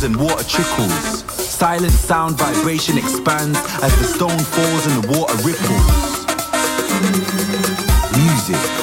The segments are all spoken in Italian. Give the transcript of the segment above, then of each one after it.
falls and water trickles. Silent sound vibration expands as the stone falls and the water ripples. Music.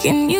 Can you?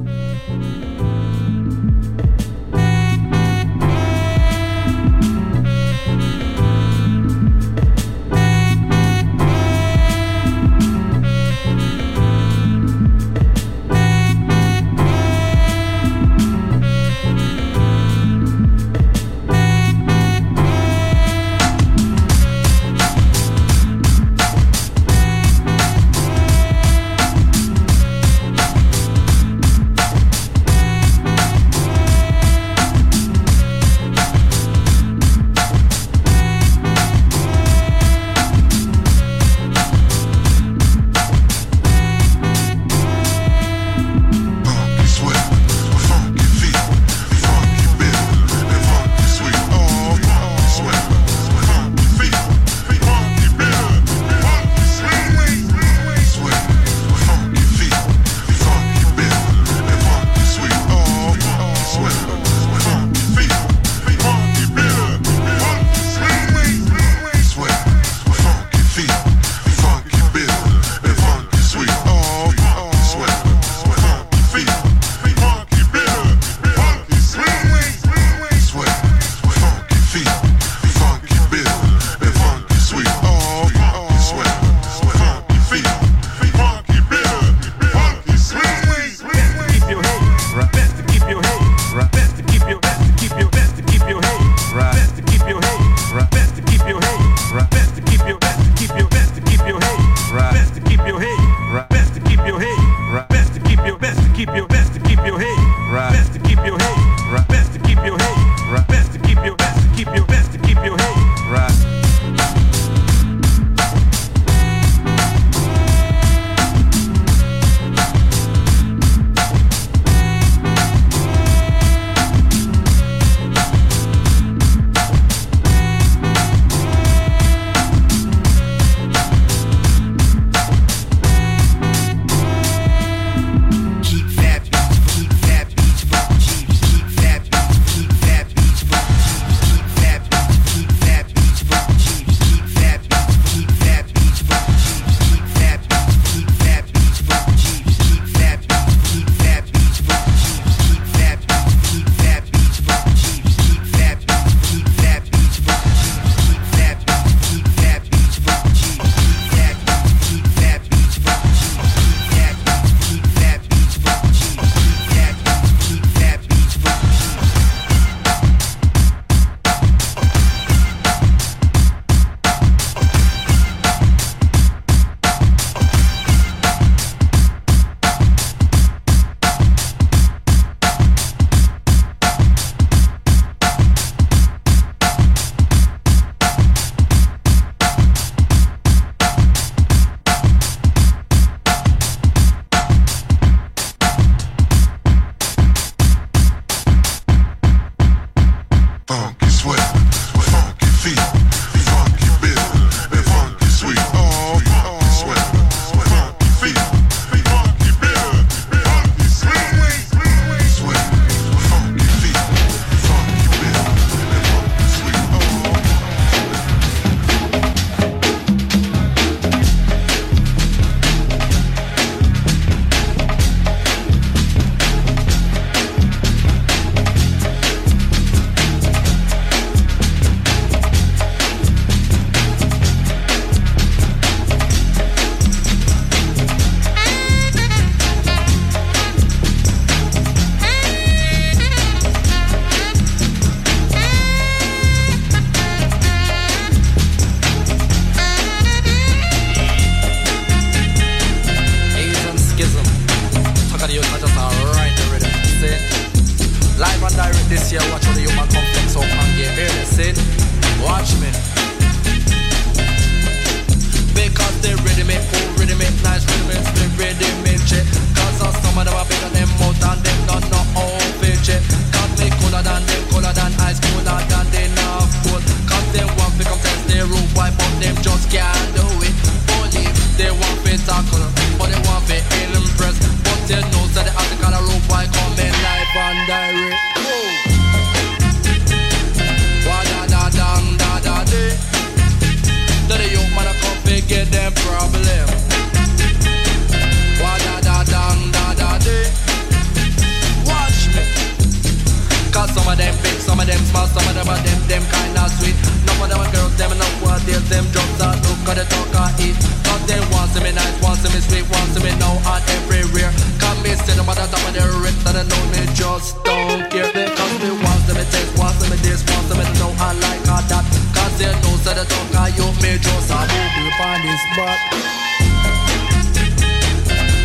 Some of them fast, some of them are them, them kinda sweet. No of them girls, them enough what they them drugs are look at the talk I eat. Cause they want to me nice, want to me sweet, want to me now and everywhere. Come me sit them the top of their ribs and I know me just don't care. They cause me want to me taste, want to me this, want to me know I like all that. Cause they know so the talk I you me just a movie on this spot.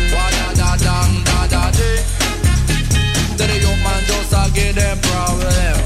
Da da da da da da da da da da da da da da da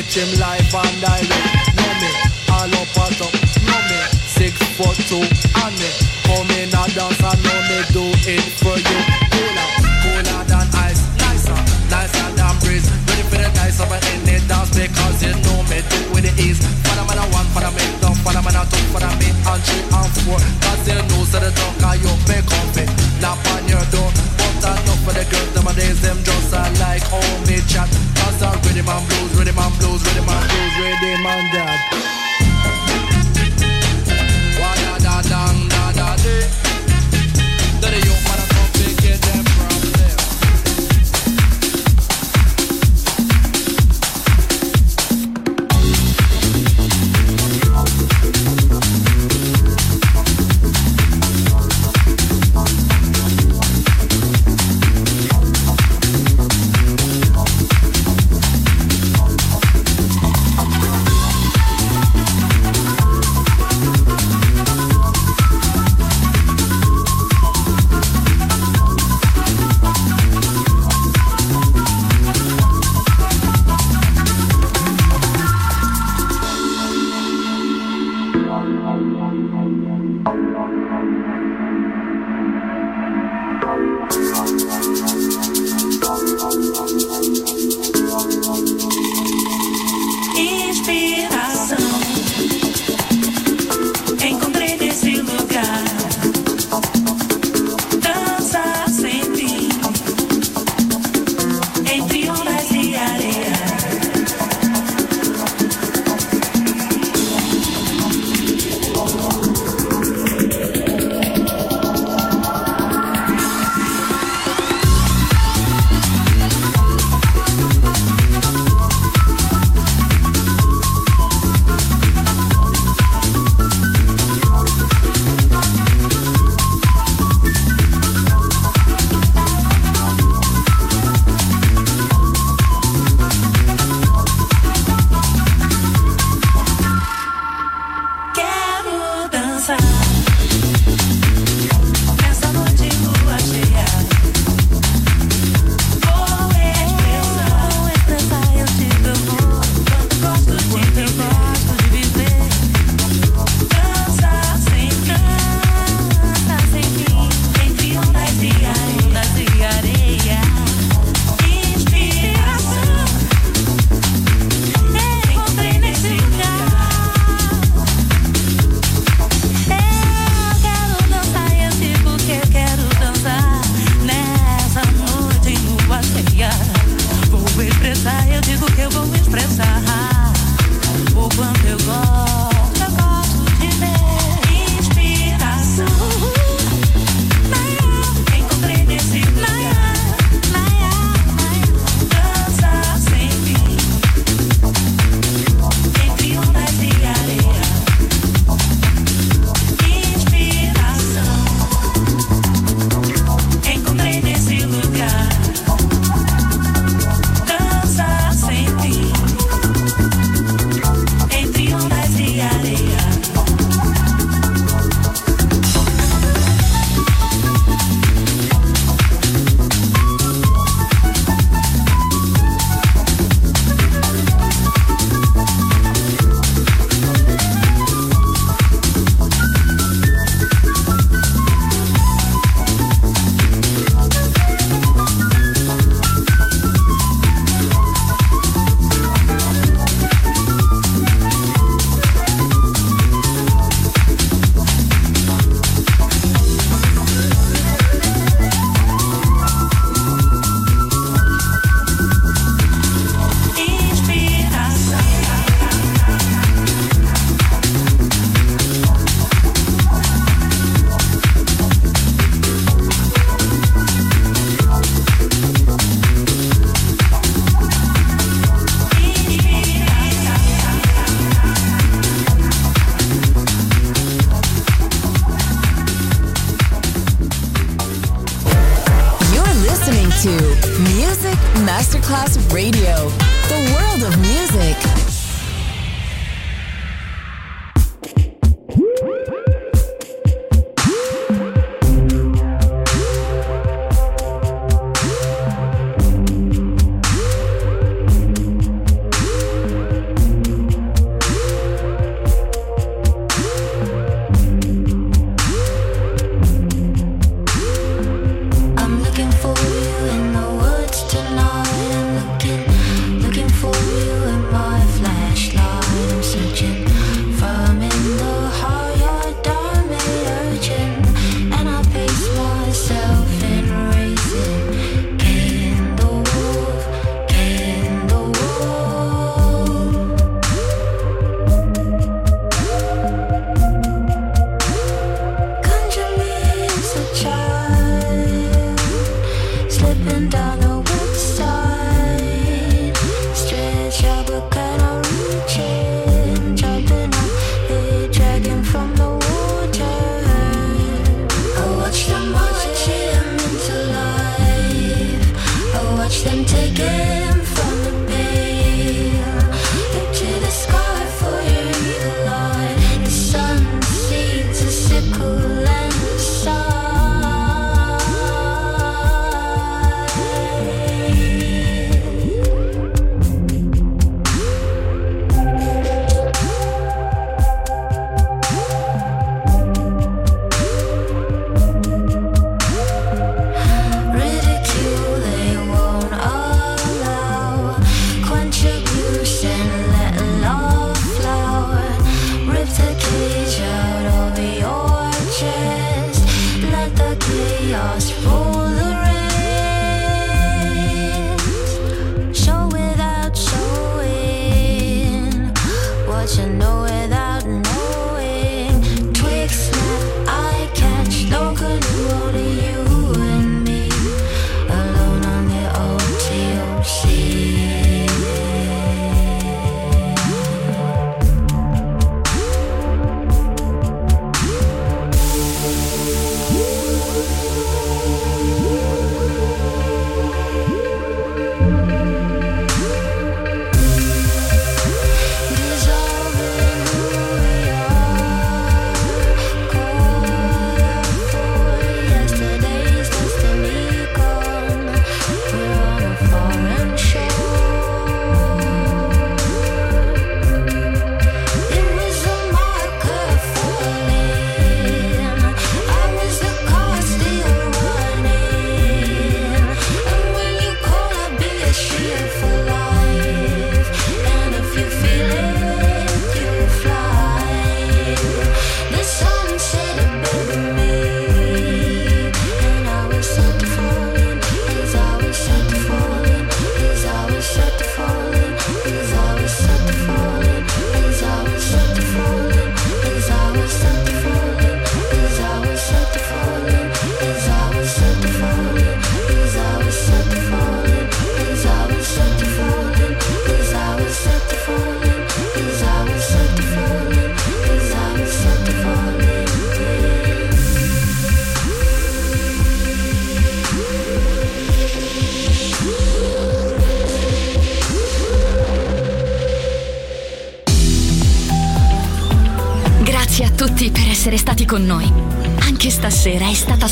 catch him live and direct. Know me, all up and up. Know me, six foot two and me. Come in a dance and know me do it for you. Cooler, cooler than ice, nicer, nicer than breeze. Ready for the dice of in the dance because you know me do with the ease. For the man a one, man two, for the man a two, the me and three and four. Cause you know say the talk and you me comfy. Knock on your door, but enough for the girls them days them just a like how me chat. Cause I rhythm and Ready, him and those where dad.